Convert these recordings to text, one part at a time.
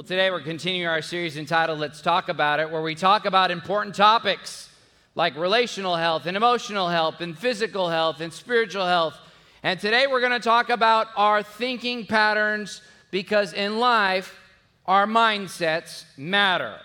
Well, today we're continuing our series entitled Let's Talk About It, where we talk about important topics like relational health and emotional health and physical health and spiritual health. And today we're going to talk about our thinking patterns because in life, our mindsets matter.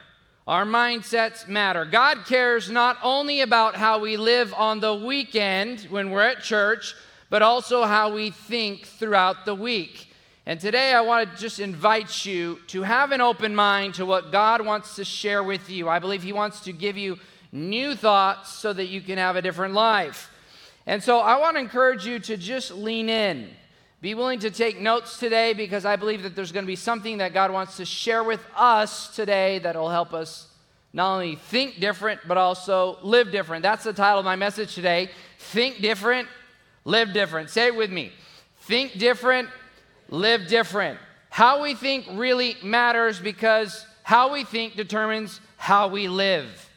Our mindsets matter. God cares not only about how we live on the weekend when we're at church, but also how we think throughout the week. And today I want to just invite you to have an open mind to what God wants to share with you. I believe He wants to give you new thoughts so that you can have a different life. And so I want to encourage you to just lean in. Be willing to take notes today because I believe that there's going to be something that God wants to share with us today that'll help us not only think different, but also live different. That's the title of my message today Think Different, Live Different. Say it with me Think Different, live different. How we think really matters because how we think determines how we live.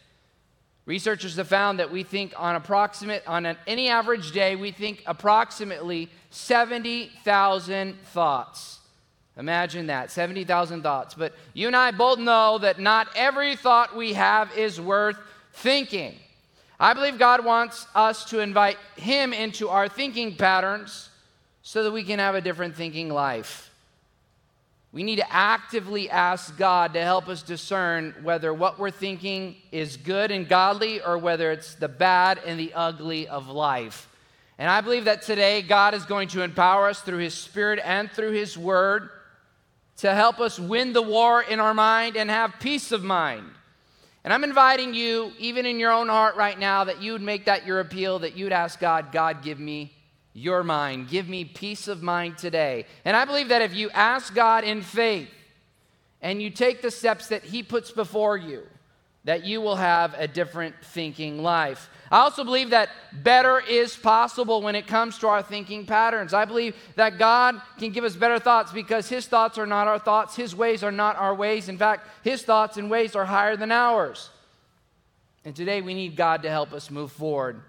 Researchers have found that we think on approximate on an, any average day we think approximately 70,000 thoughts. Imagine that, 70,000 thoughts. But you and I both know that not every thought we have is worth thinking. I believe God wants us to invite him into our thinking patterns so that we can have a different thinking life. We need to actively ask God to help us discern whether what we're thinking is good and godly or whether it's the bad and the ugly of life. And I believe that today God is going to empower us through His Spirit and through His Word to help us win the war in our mind and have peace of mind. And I'm inviting you, even in your own heart right now, that you would make that your appeal, that you'd ask God, God, give me your mind. Give me peace of mind today. And I believe that if you ask God in faith and you take the steps that He puts before you, that you will have a different thinking life. I also believe that better is possible when it comes to our thinking patterns. I believe that God can give us better thoughts because His thoughts are not our thoughts, His ways are not our ways. In fact, His thoughts and ways are higher than ours. And today we need God to help us move forward.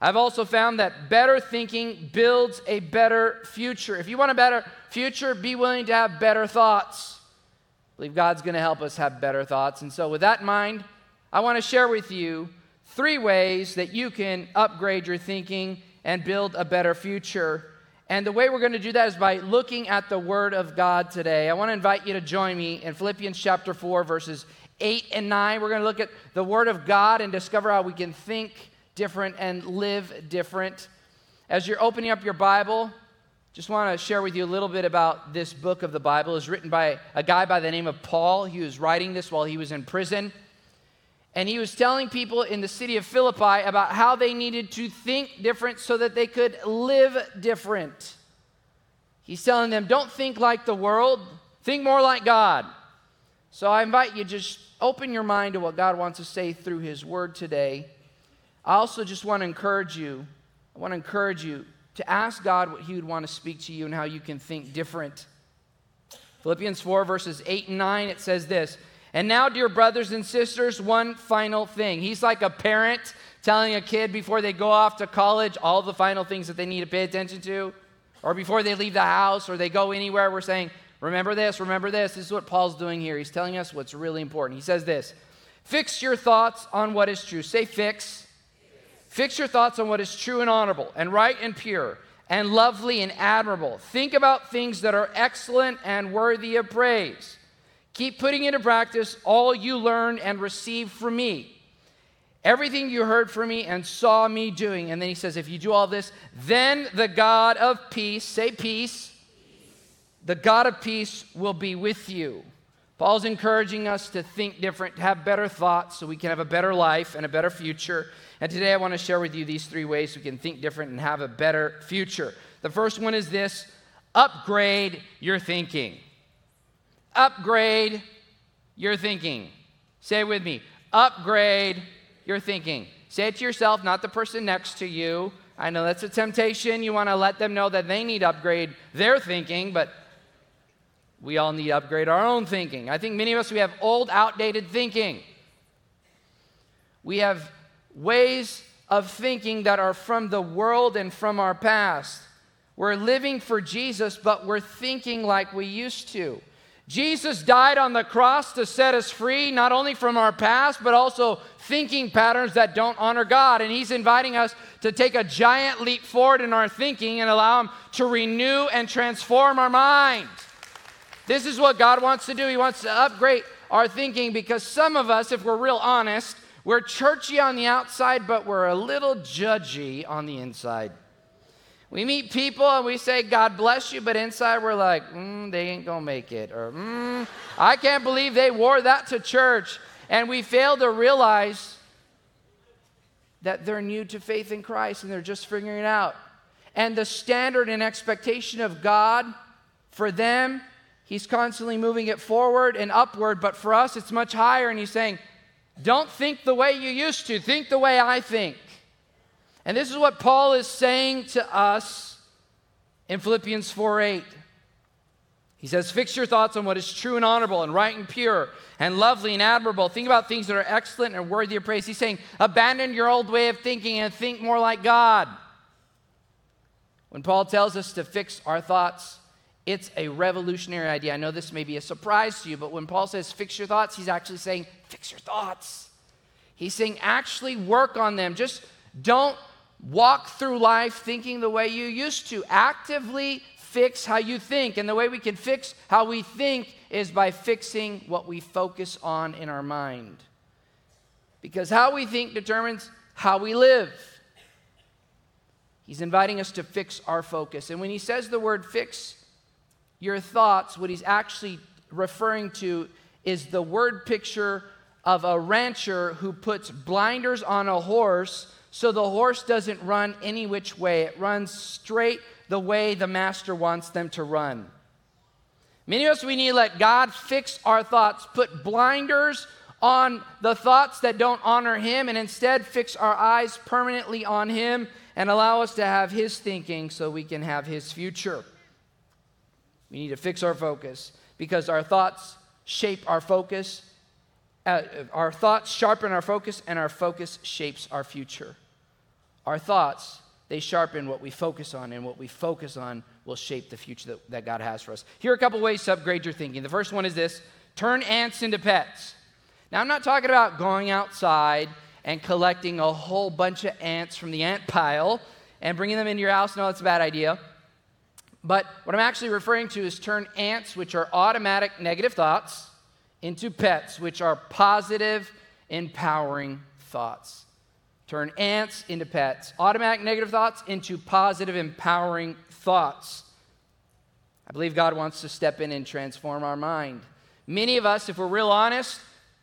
I've also found that better thinking builds a better future. If you want a better future, be willing to have better thoughts. I believe God's going to help us have better thoughts. And so, with that in mind, I want to share with you three ways that you can upgrade your thinking and build a better future. And the way we're going to do that is by looking at the Word of God today. I want to invite you to join me in Philippians chapter 4, verses 8 and 9. We're going to look at the Word of God and discover how we can think different and live different. As you're opening up your Bible, just want to share with you a little bit about this book of the Bible. It's written by a guy by the name of Paul. He was writing this while he was in prison. And he was telling people in the city of Philippi about how they needed to think different so that they could live different. He's telling them, don't think like the world, think more like God. So I invite you just open your mind to what God wants to say through his word today. I also just want to encourage you. I want to encourage you to ask God what He would want to speak to you and how you can think different. Philippians 4, verses 8 and 9, it says this. And now, dear brothers and sisters, one final thing. He's like a parent telling a kid before they go off to college all the final things that they need to pay attention to, or before they leave the house or they go anywhere. We're saying, remember this, remember this. This is what Paul's doing here. He's telling us what's really important. He says this Fix your thoughts on what is true. Say, fix. Fix your thoughts on what is true and honorable, and right and pure, and lovely and admirable. Think about things that are excellent and worthy of praise. Keep putting into practice all you learned and received from me. Everything you heard from me and saw me doing. And then he says, if you do all this, then the God of peace, say peace, the God of peace will be with you. Paul's encouraging us to think different, to have better thoughts so we can have a better life and a better future. And today I want to share with you these three ways we can think different and have a better future. The first one is this upgrade your thinking. Upgrade your thinking. Say it with me upgrade your thinking. Say it to yourself, not the person next to you. I know that's a temptation. You want to let them know that they need upgrade their thinking, but we all need to upgrade our own thinking. I think many of us, we have old, outdated thinking. We have ways of thinking that are from the world and from our past. We're living for Jesus, but we're thinking like we used to. Jesus died on the cross to set us free, not only from our past, but also thinking patterns that don't honor God. And He's inviting us to take a giant leap forward in our thinking and allow Him to renew and transform our mind. This is what God wants to do. He wants to upgrade our thinking because some of us, if we're real honest, we're churchy on the outside, but we're a little judgy on the inside. We meet people and we say, God bless you, but inside we're like, mm, they ain't gonna make it. Or, mm, I can't believe they wore that to church. And we fail to realize that they're new to faith in Christ and they're just figuring it out. And the standard and expectation of God for them, He's constantly moving it forward and upward, but for us, it's much higher. And He's saying, Don't think the way you used to, think the way I think. And this is what Paul is saying to us in Philippians 4 8. He says, Fix your thoughts on what is true and honorable and right and pure and lovely and admirable. Think about things that are excellent and worthy of praise. He's saying, Abandon your old way of thinking and think more like God. When Paul tells us to fix our thoughts, it's a revolutionary idea. I know this may be a surprise to you, but when Paul says fix your thoughts, he's actually saying, Fix your thoughts. He's saying, actually work on them. Just don't walk through life thinking the way you used to. Actively fix how you think. And the way we can fix how we think is by fixing what we focus on in our mind. Because how we think determines how we live. He's inviting us to fix our focus. And when he says the word fix your thoughts, what he's actually referring to is the word picture of a rancher who puts blinders on a horse so the horse doesn't run any which way. It runs straight the way the master wants them to run. Many of us, we need to let God fix our thoughts, put blinders on the thoughts that don't honor Him, and instead fix our eyes permanently on Him and allow us to have His thinking so we can have His future. We need to fix our focus because our thoughts shape our focus uh, our thoughts sharpen our focus, and our focus shapes our future. Our thoughts, they sharpen what we focus on, and what we focus on will shape the future that, that God has for us. Here are a couple ways to upgrade your thinking. The first one is this turn ants into pets. Now, I'm not talking about going outside and collecting a whole bunch of ants from the ant pile and bringing them into your house. No, that's a bad idea. But what I'm actually referring to is turn ants, which are automatic negative thoughts, into pets, which are positive, empowering thoughts. Turn ants into pets, automatic negative thoughts into positive, empowering thoughts. I believe God wants to step in and transform our mind. Many of us, if we're real honest,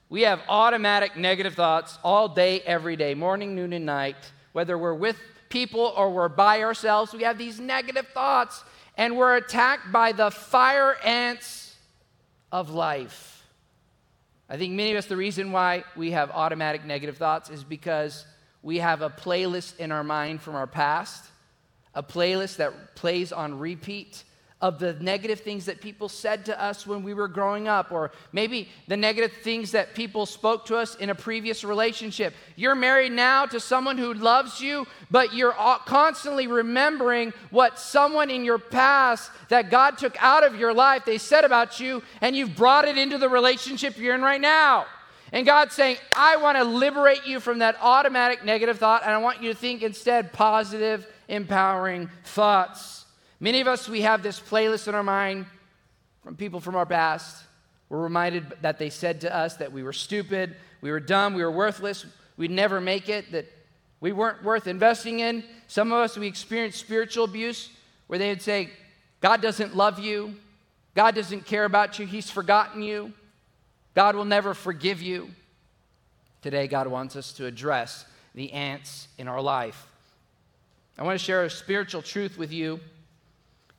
we have automatic negative thoughts all day, every day, morning, noon, and night. Whether we're with people or we're by ourselves, we have these negative thoughts, and we're attacked by the fire ants of life. I think many of us, the reason why we have automatic negative thoughts is because we have a playlist in our mind from our past, a playlist that plays on repeat of the negative things that people said to us when we were growing up, or maybe the negative things that people spoke to us in a previous relationship. You're married now to someone who loves you, but you're constantly remembering what someone in your past that God took out of your life, they said about you, and you've brought it into the relationship you're in right now. And God's saying, I want to liberate you from that automatic negative thought, and I want you to think instead positive, empowering thoughts. Many of us, we have this playlist in our mind from people from our past. We're reminded that they said to us that we were stupid, we were dumb, we were worthless, we'd never make it, that we weren't worth investing in. Some of us, we experienced spiritual abuse where they would say, God doesn't love you, God doesn't care about you, He's forgotten you, God will never forgive you. Today, God wants us to address the ants in our life. I want to share a spiritual truth with you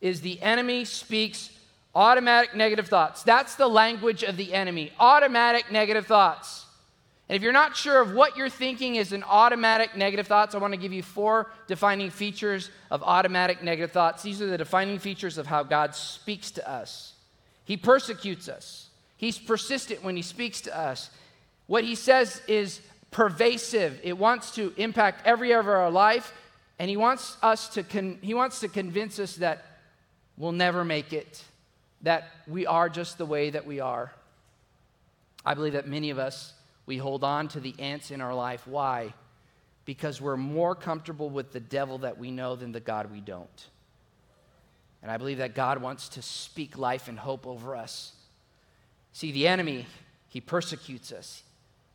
is the enemy speaks automatic negative thoughts. That's the language of the enemy automatic negative thoughts. And if you're not sure of what you're thinking is an automatic negative thoughts, I want to give you four defining features of automatic negative thoughts. These are the defining features of how God speaks to us. He persecutes us, He's persistent when He speaks to us. What He says is pervasive, it wants to impact every area of our life, and He wants us to, con- he wants to convince us that We'll never make it. that we are just the way that we are. I believe that many of us, we hold on to the ants in our life. Why? Because we're more comfortable with the devil that we know than the God we don't. And I believe that God wants to speak life and hope over us. See, the enemy, he persecutes us.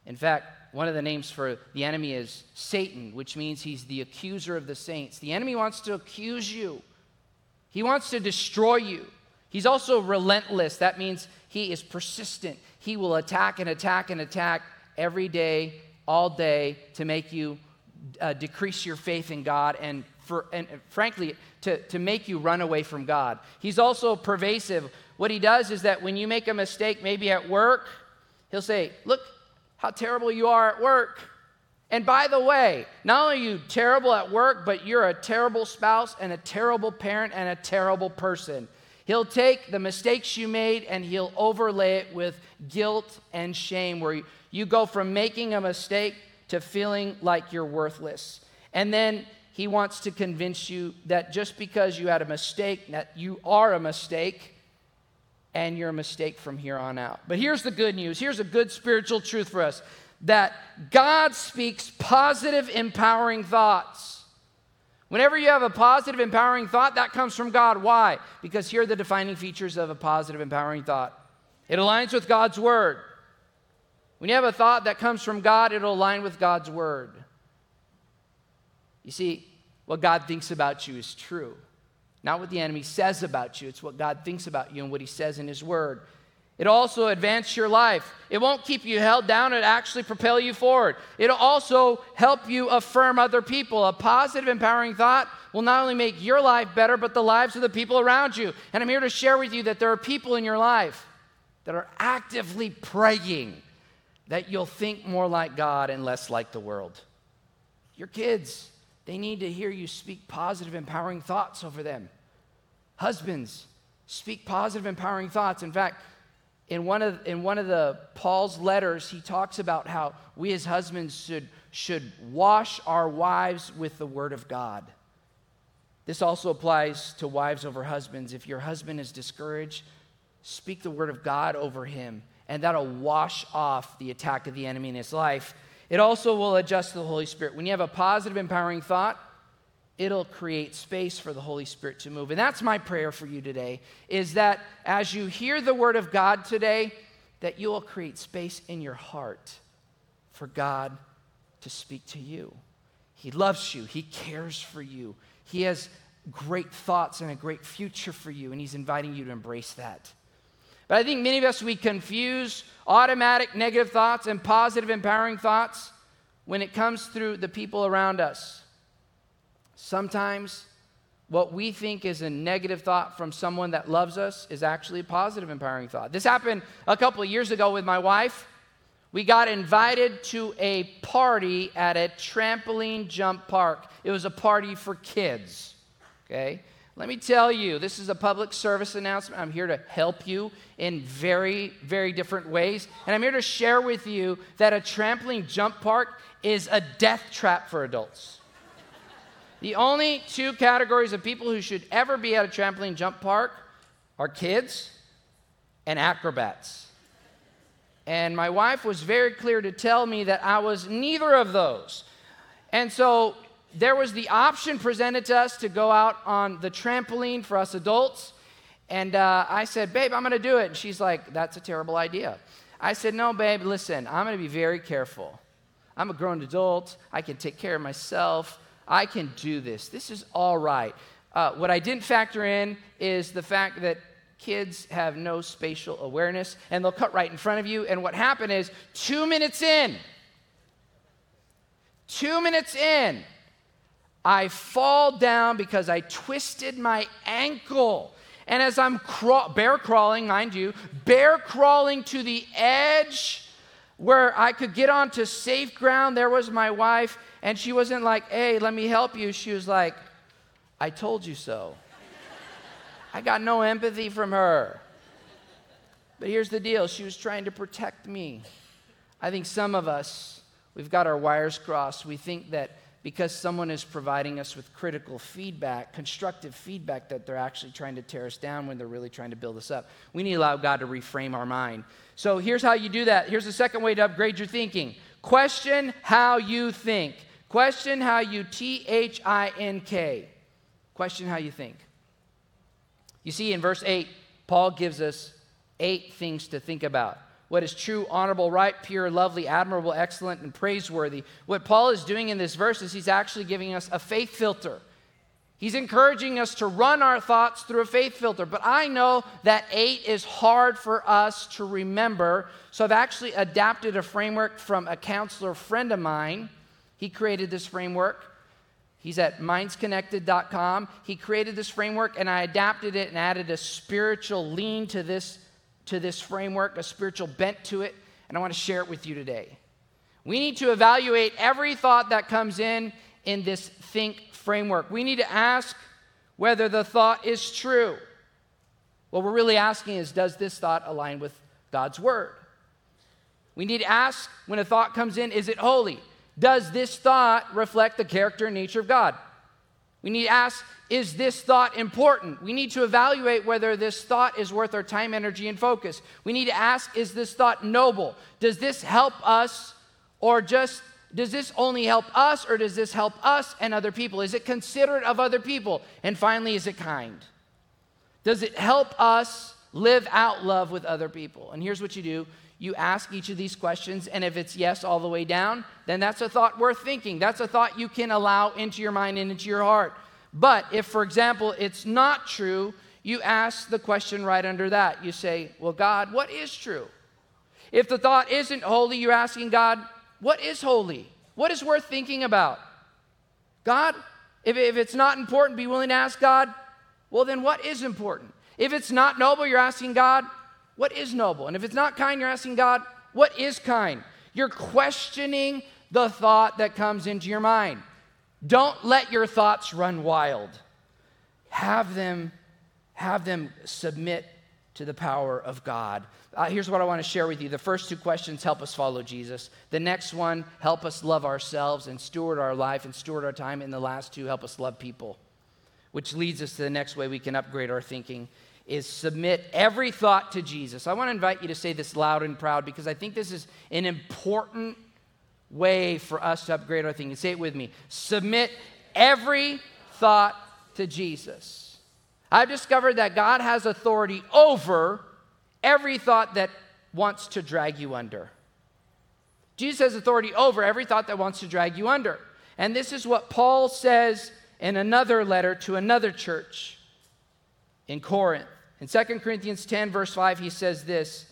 In fact, one of the names for the enemy is Satan, which means he's the accuser of the saints. The enemy wants to accuse you, he wants to destroy you. He's also relentless. That means he is persistent. He will attack and attack and attack every day, all day, to make you uh, decrease your faith in God and, for, and frankly, to, to make you run away from God. He's also pervasive. What he does is that when you make a mistake, maybe at work, he'll say, Look how terrible you are at work. And by the way, not only are you terrible at work, but you're a terrible spouse and a terrible parent and a terrible person. He'll take the mistakes you made and he'll overlay it with guilt and shame, where you go from making a mistake to feeling like you're worthless. And then he wants to convince you that just because you had a mistake, that you are a mistake and you're a mistake from here on out. But here's the good news here's a good spiritual truth for us that God speaks positive, empowering thoughts. Whenever you have a positive, empowering thought, that comes from God. Why? Because here are the defining features of a positive, empowering thought it aligns with God's word. When you have a thought that comes from God, it'll align with God's word. You see, what God thinks about you is true. Not what the enemy says about you, it's what God thinks about you and what he says in his word. It also advance your life. It won't keep you held down, it actually propel you forward. It'll also help you affirm other people. A positive, empowering thought will not only make your life better, but the lives of the people around you. And I'm here to share with you that there are people in your life that are actively praying that you'll think more like God and less like the world. Your kids, they need to hear you speak positive, empowering thoughts over them. Husbands, speak positive, empowering thoughts. In fact, in one of, in one of the Paul's letters, he talks about how we as husbands should, should wash our wives with the word of God. This also applies to wives over husbands. If your husband is discouraged, speak the word of God over him, and that'll wash off the attack of the enemy in his life. It also will adjust the Holy Spirit. When you have a positive, empowering thought, it'll create space for the Holy Spirit to move. And that's my prayer for you today is that as you hear the word of God today, that you will create space in your heart for God to speak to you. He loves you, He cares for you, He has great thoughts and a great future for you, and He's inviting you to embrace that. But I think many of us, we confuse automatic negative thoughts and positive empowering thoughts when it comes through the people around us. Sometimes what we think is a negative thought from someone that loves us is actually a positive, empowering thought. This happened a couple of years ago with my wife. We got invited to a party at a trampoline jump park. It was a party for kids. Okay? Let me tell you, this is a public service announcement. I'm here to help you in very, very different ways. And I'm here to share with you that a trampoline jump park is a death trap for adults. The only two categories of people who should ever be at a trampoline jump park are kids and acrobats. And my wife was very clear to tell me that I was neither of those. And so there was the option presented to us to go out on the trampoline for us adults. And uh, I said, Babe, I'm going to do it. And she's like, That's a terrible idea. I said, No, babe, listen, I'm going to be very careful. I'm a grown adult. I can take care of myself. I can do this. This is all right. Uh, what I didn't factor in is the fact that kids have no spatial awareness and they'll cut right in front of you. And what happened is two minutes in, two minutes in, I fall down because I twisted my ankle. And as I'm craw- bear crawling, mind you, bear crawling to the edge where I could get onto safe ground, there was my wife and she wasn't like, hey, let me help you. She was like, I told you so. I got no empathy from her. But here's the deal she was trying to protect me. I think some of us, we've got our wires crossed. We think that because someone is providing us with critical feedback, constructive feedback that they're actually trying to tear us down when they're really trying to build us up. We need to allow God to reframe our mind. So here's how you do that. Here's the second way to upgrade your thinking question how you think. Question how you T H I N K. Question how you think. You see, in verse 8, Paul gives us eight things to think about what is true, honorable, right, pure, lovely, admirable, excellent, and praiseworthy. What Paul is doing in this verse is he's actually giving us a faith filter. He's encouraging us to run our thoughts through a faith filter. But I know that eight is hard for us to remember. So I've actually adapted a framework from a counselor friend of mine. He created this framework. He's at mindsconnected.com. He created this framework, and I adapted it and added a spiritual lean to this to this framework, a spiritual bent to it, and I want to share it with you today. We need to evaluate every thought that comes in in this think framework. We need to ask whether the thought is true. What we're really asking is does this thought align with God's word? We need to ask when a thought comes in is it holy? Does this thought reflect the character and nature of God? We need to ask is this thought important? We need to evaluate whether this thought is worth our time, energy, and focus. We need to ask is this thought noble? Does this help us or just does this only help us or does this help us and other people? Is it considerate of other people? And finally, is it kind? Does it help us live out love with other people? And here's what you do you ask each of these questions, and if it's yes all the way down, then that's a thought worth thinking. That's a thought you can allow into your mind and into your heart. But if, for example, it's not true, you ask the question right under that. You say, Well, God, what is true? If the thought isn't holy, you're asking God, What is holy? What is worth thinking about? God, if, if it's not important, be willing to ask God, Well, then what is important? If it's not noble, you're asking God, What is noble? And if it's not kind, you're asking God, What is kind? You're questioning the thought that comes into your mind. Don't let your thoughts run wild. Have them, have them submit to the power of God. Uh, here's what I want to share with you. The first two questions help us follow Jesus. The next one, help us love ourselves and steward our life and steward our time. And the last two, help us love people. Which leads us to the next way we can upgrade our thinking is submit every thought to Jesus. I want to invite you to say this loud and proud because I think this is an important way for us to upgrade our thinking. Say it with me. Submit every thought to Jesus. I've discovered that God has authority over every thought that wants to drag you under. Jesus has authority over every thought that wants to drag you under. And this is what Paul says in another letter to another church in Corinth. In 2 Corinthians 10, verse 5, he says this,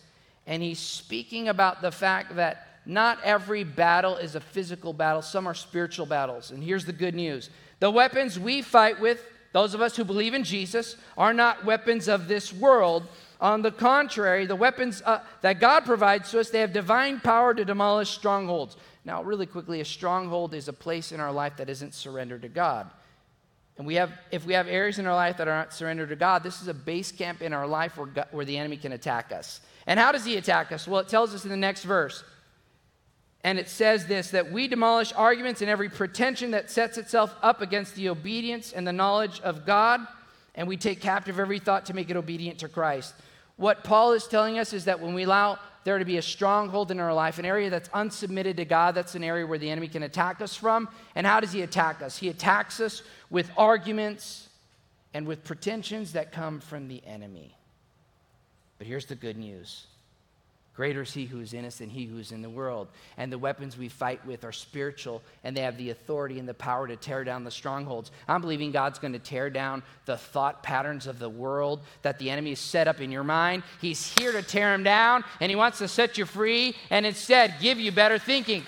and he's speaking about the fact that not every battle is a physical battle, some are spiritual battles. And here's the good news the weapons we fight with, those of us who believe in Jesus, are not weapons of this world. On the contrary, the weapons uh, that God provides to us, they have divine power to demolish strongholds. Now, really quickly, a stronghold is a place in our life that isn't surrendered to God. And we have, if we have areas in our life that are not surrendered to God, this is a base camp in our life where, God, where the enemy can attack us. And how does he attack us? Well, it tells us in the next verse and it says this that we demolish arguments and every pretension that sets itself up against the obedience and the knowledge of God, and we take captive every thought to make it obedient to Christ. What Paul is telling us is that when we allow there to be a stronghold in our life, an area that's unsubmitted to God, that's an area where the enemy can attack us from. And how does he attack us? He attacks us with arguments and with pretensions that come from the enemy. But here's the good news Greater is he who is in us than he who is in the world. And the weapons we fight with are spiritual, and they have the authority and the power to tear down the strongholds. I'm believing God's going to tear down the thought patterns of the world that the enemy has set up in your mind. He's here to tear them down, and he wants to set you free and instead give you better thinking.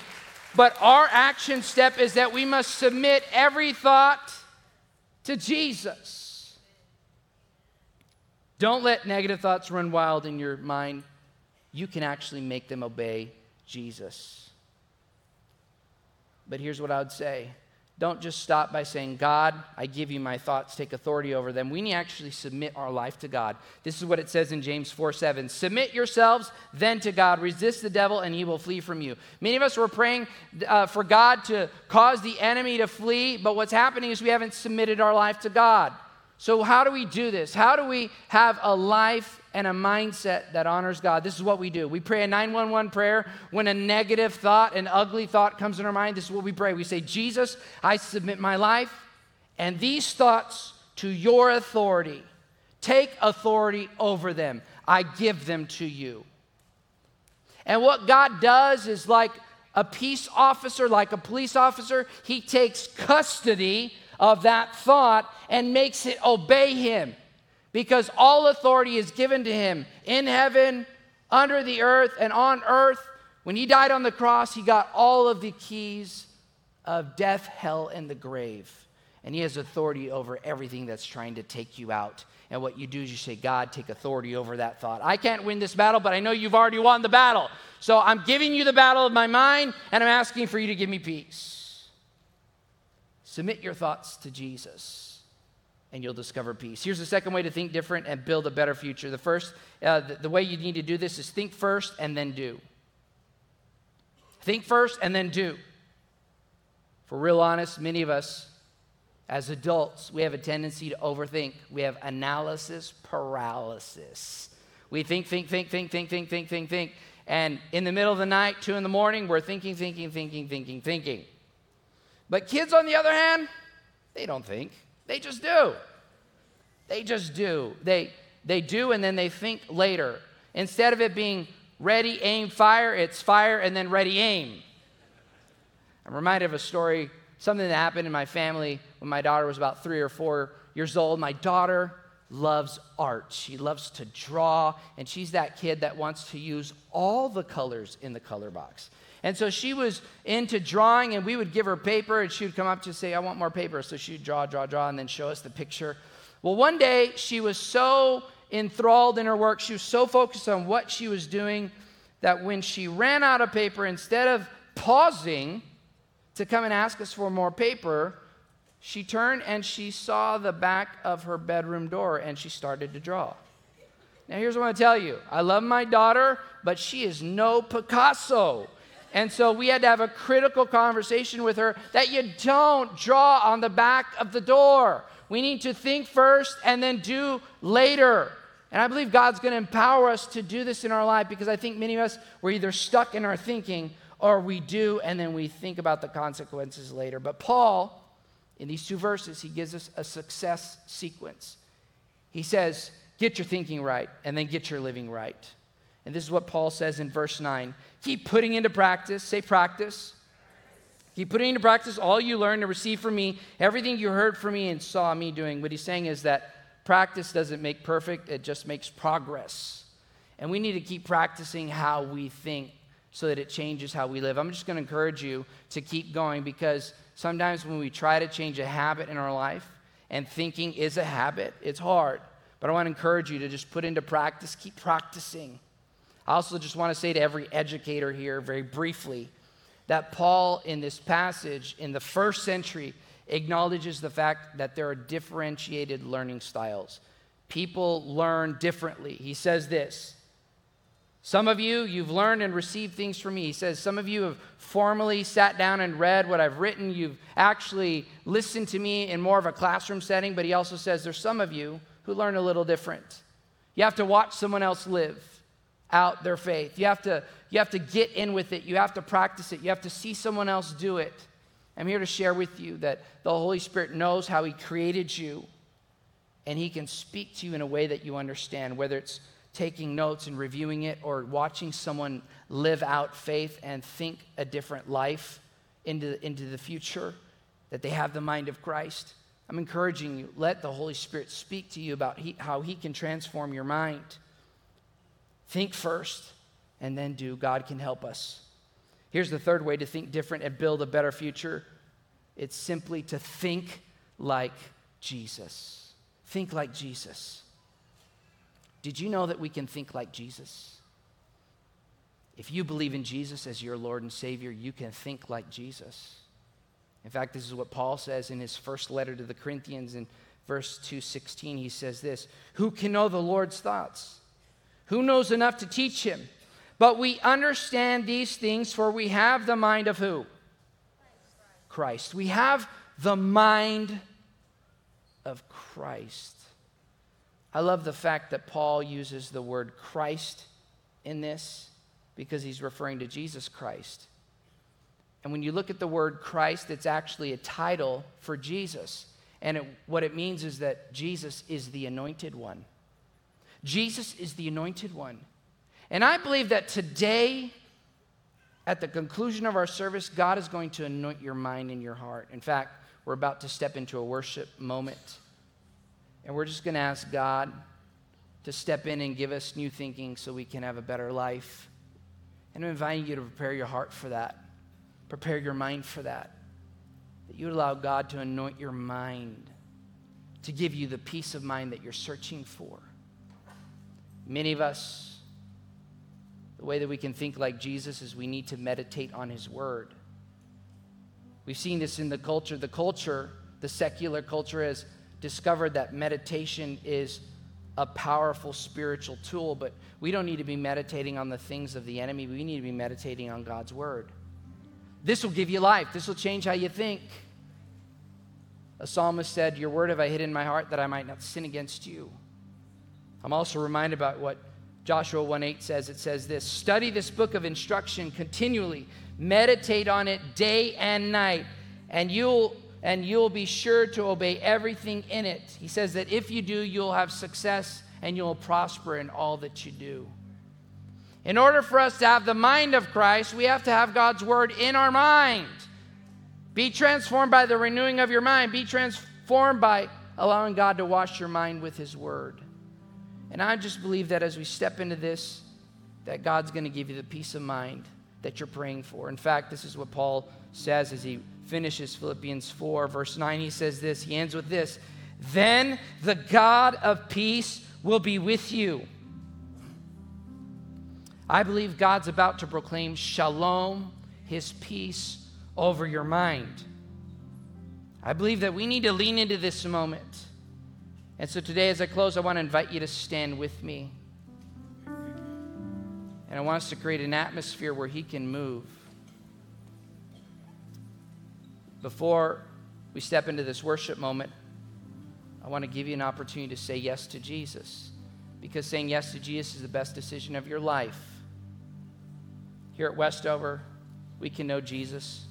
But our action step is that we must submit every thought to Jesus. Don't let negative thoughts run wild in your mind you can actually make them obey Jesus. But here's what I would say don't just stop by saying, God, I give you my thoughts, take authority over them. We need to actually submit our life to God. This is what it says in James 4 7. Submit yourselves then to God, resist the devil, and he will flee from you. Many of us were praying uh, for God to cause the enemy to flee, but what's happening is we haven't submitted our life to God. So, how do we do this? How do we have a life and a mindset that honors God? This is what we do. We pray a 911 prayer when a negative thought, an ugly thought comes in our mind. This is what we pray. We say, Jesus, I submit my life and these thoughts to your authority. Take authority over them. I give them to you. And what God does is like a peace officer, like a police officer, he takes custody of that thought and makes it obey him because all authority is given to him in heaven, under the earth, and on earth. When he died on the cross, he got all of the keys of death, hell, and the grave. And he has authority over everything that's trying to take you out. And what you do is you say, God, take authority over that thought. I can't win this battle, but I know you've already won the battle. So I'm giving you the battle of my mind, and I'm asking for you to give me peace. Submit your thoughts to Jesus and you'll discover peace. Here's the second way to think different and build a better future. The first, uh, the, the way you need to do this is think first and then do. Think first and then do. For real honest, many of us as adults, we have a tendency to overthink. We have analysis paralysis. We think, think, think, think, think, think, think, think, think. And in the middle of the night, two in the morning, we're thinking, thinking, thinking, thinking, thinking. But kids, on the other hand, they don't think. They just do. They just do. They, they do and then they think later. Instead of it being ready, aim, fire, it's fire and then ready, aim. I'm reminded of a story, something that happened in my family when my daughter was about three or four years old. My daughter loves art. She loves to draw, and she's that kid that wants to use all the colors in the color box. And so she was into drawing, and we would give her paper, and she would come up to say, I want more paper. So she'd draw, draw, draw, and then show us the picture. Well, one day she was so enthralled in her work, she was so focused on what she was doing, that when she ran out of paper, instead of pausing to come and ask us for more paper, she turned and she saw the back of her bedroom door and she started to draw. Now, here's what I want to tell you I love my daughter, but she is no Picasso. And so we had to have a critical conversation with her that you don't draw on the back of the door. We need to think first and then do later. And I believe God's going to empower us to do this in our life because I think many of us, we're either stuck in our thinking or we do and then we think about the consequences later. But Paul, in these two verses, he gives us a success sequence. He says, Get your thinking right and then get your living right. And this is what Paul says in verse 9 Keep putting into practice, say practice. Keep putting into practice all you learned to receive from me, everything you heard from me and saw me doing. What he's saying is that practice doesn't make perfect, it just makes progress. And we need to keep practicing how we think so that it changes how we live. I'm just going to encourage you to keep going because sometimes when we try to change a habit in our life, and thinking is a habit, it's hard. But I want to encourage you to just put into practice, keep practicing. I also just want to say to every educator here, very briefly, that Paul, in this passage, in the first century, acknowledges the fact that there are differentiated learning styles. People learn differently. He says this Some of you, you've learned and received things from me. He says, Some of you have formally sat down and read what I've written. You've actually listened to me in more of a classroom setting. But he also says, There's some of you who learn a little different. You have to watch someone else live out their faith. You have to, you have to get in with it. You have to practice it. You have to see someone else do it. I'm here to share with you that the Holy Spirit knows how He created you, and He can speak to you in a way that you understand, whether it's taking notes and reviewing it or watching someone live out faith and think a different life into, into the future, that they have the mind of Christ. I'm encouraging you, let the Holy Spirit speak to you about he, how He can transform your mind. Think first and then do. God can help us. Here's the third way to think different and build a better future it's simply to think like Jesus. Think like Jesus. Did you know that we can think like Jesus? If you believe in Jesus as your Lord and Savior, you can think like Jesus. In fact, this is what Paul says in his first letter to the Corinthians in verse 216. He says this Who can know the Lord's thoughts? Who knows enough to teach him? But we understand these things, for we have the mind of who? Christ. We have the mind of Christ. I love the fact that Paul uses the word Christ in this because he's referring to Jesus Christ. And when you look at the word Christ, it's actually a title for Jesus. And it, what it means is that Jesus is the anointed one. Jesus is the anointed one. And I believe that today, at the conclusion of our service, God is going to anoint your mind and your heart. In fact, we're about to step into a worship moment. And we're just going to ask God to step in and give us new thinking so we can have a better life. And I'm inviting you to prepare your heart for that, prepare your mind for that. That you allow God to anoint your mind, to give you the peace of mind that you're searching for. Many of us, the way that we can think like Jesus is we need to meditate on his word. We've seen this in the culture. The culture, the secular culture, has discovered that meditation is a powerful spiritual tool, but we don't need to be meditating on the things of the enemy. We need to be meditating on God's word. This will give you life, this will change how you think. A psalmist said, Your word have I hid in my heart that I might not sin against you. I'm also reminded about what Joshua 1 8 says. It says this Study this book of instruction continually, meditate on it day and night, and you'll and you'll be sure to obey everything in it. He says that if you do, you'll have success and you'll prosper in all that you do. In order for us to have the mind of Christ, we have to have God's word in our mind. Be transformed by the renewing of your mind. Be transformed by allowing God to wash your mind with his word. And I just believe that as we step into this, that God's going to give you the peace of mind that you're praying for. In fact, this is what Paul says as he finishes Philippians 4, verse 9. He says this, he ends with this Then the God of peace will be with you. I believe God's about to proclaim shalom, his peace over your mind. I believe that we need to lean into this moment. And so today, as I close, I want to invite you to stand with me. And I want us to create an atmosphere where He can move. Before we step into this worship moment, I want to give you an opportunity to say yes to Jesus. Because saying yes to Jesus is the best decision of your life. Here at Westover, we can know Jesus.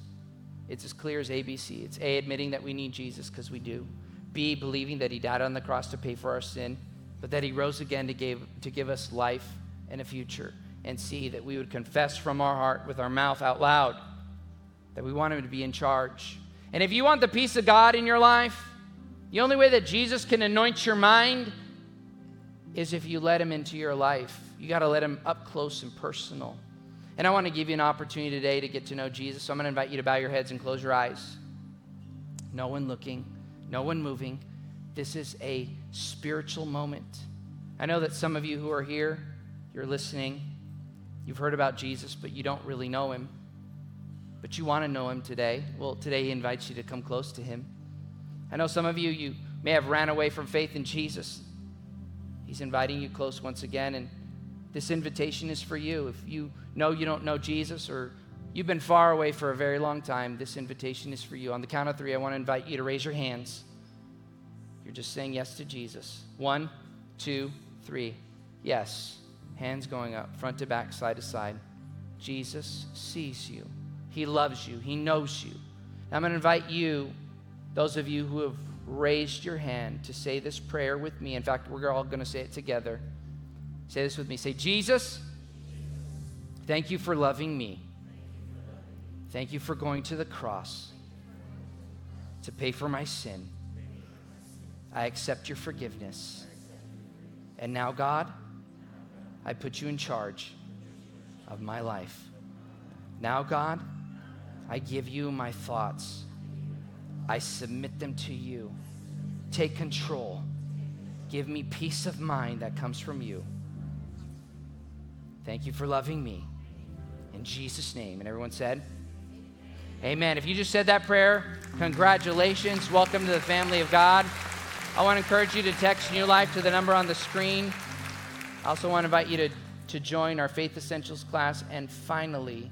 It's as clear as ABC. It's A, admitting that we need Jesus because we do. B, believing that he died on the cross to pay for our sin, but that he rose again to give, to give us life and a future. And C, that we would confess from our heart with our mouth out loud that we want him to be in charge and if you want the peace of God in your life, the only way that Jesus can anoint your mind is if you let him into your life. You got to let him up close and personal. And I want to give you an opportunity today to get to know Jesus. So I'm going to invite you to bow your heads and close your eyes. No one looking, no one moving. This is a spiritual moment. I know that some of you who are here, you're listening, you've heard about Jesus, but you don't really know him but you want to know him today, well, today he invites you to come close to him. I know some of you, you may have ran away from faith in Jesus. He's inviting you close once again, and this invitation is for you. If you know you don't know Jesus or you've been far away for a very long time, this invitation is for you. On the count of three, I want to invite you to raise your hands. You're just saying yes to Jesus. One, two, three. Yes. Hands going up, front to back, side to side. Jesus sees you. He loves you, He knows you. I'm going to invite you, those of you who have raised your hand, to say this prayer with me. In fact, we're all going to say it together. Say this with me. Say, Jesus, thank you for loving me. Thank you for going to the cross to pay for my sin. I accept your forgiveness. And now, God, I put you in charge of my life. Now, God, I give you my thoughts. I submit them to you. Take control. Give me peace of mind that comes from you. Thank you for loving me. In Jesus' name. And everyone said, Amen. If you just said that prayer, congratulations. Welcome to the family of God. I want to encourage you to text New Life to the number on the screen. I also want to invite you to, to join our Faith Essentials class. And finally,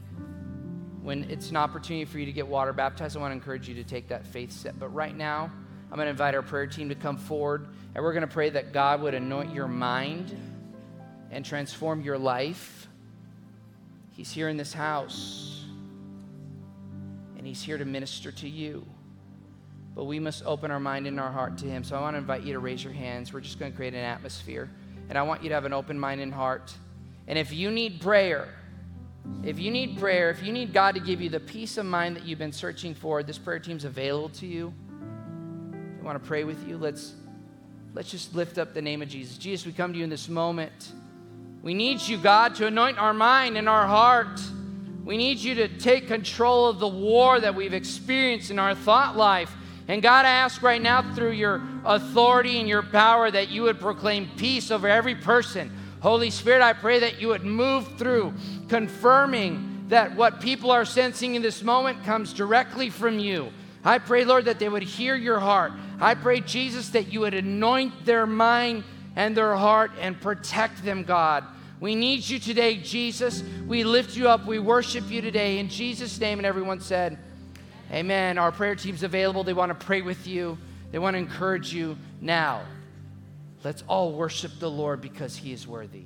when it's an opportunity for you to get water baptized, I want to encourage you to take that faith step. But right now, I'm going to invite our prayer team to come forward, and we're going to pray that God would anoint your mind and transform your life. He's here in this house, and He's here to minister to you. But we must open our mind and our heart to Him. So I want to invite you to raise your hands. We're just going to create an atmosphere, and I want you to have an open mind and heart. And if you need prayer, if you need prayer, if you need God to give you the peace of mind that you've been searching for, this prayer team's available to you. I want to pray with you. Let's let's just lift up the name of Jesus. Jesus, we come to you in this moment. We need you, God, to anoint our mind and our heart. We need you to take control of the war that we've experienced in our thought life. And God, I ask right now through your authority and your power that you would proclaim peace over every person. Holy Spirit, I pray that you would move through, confirming that what people are sensing in this moment comes directly from you. I pray, Lord, that they would hear your heart. I pray, Jesus, that you would anoint their mind and their heart and protect them, God. We need you today, Jesus. We lift you up. We worship you today in Jesus' name. And everyone said, Amen. Our prayer team's available. They want to pray with you, they want to encourage you. Now, let's all worship the Lord because he is worthy.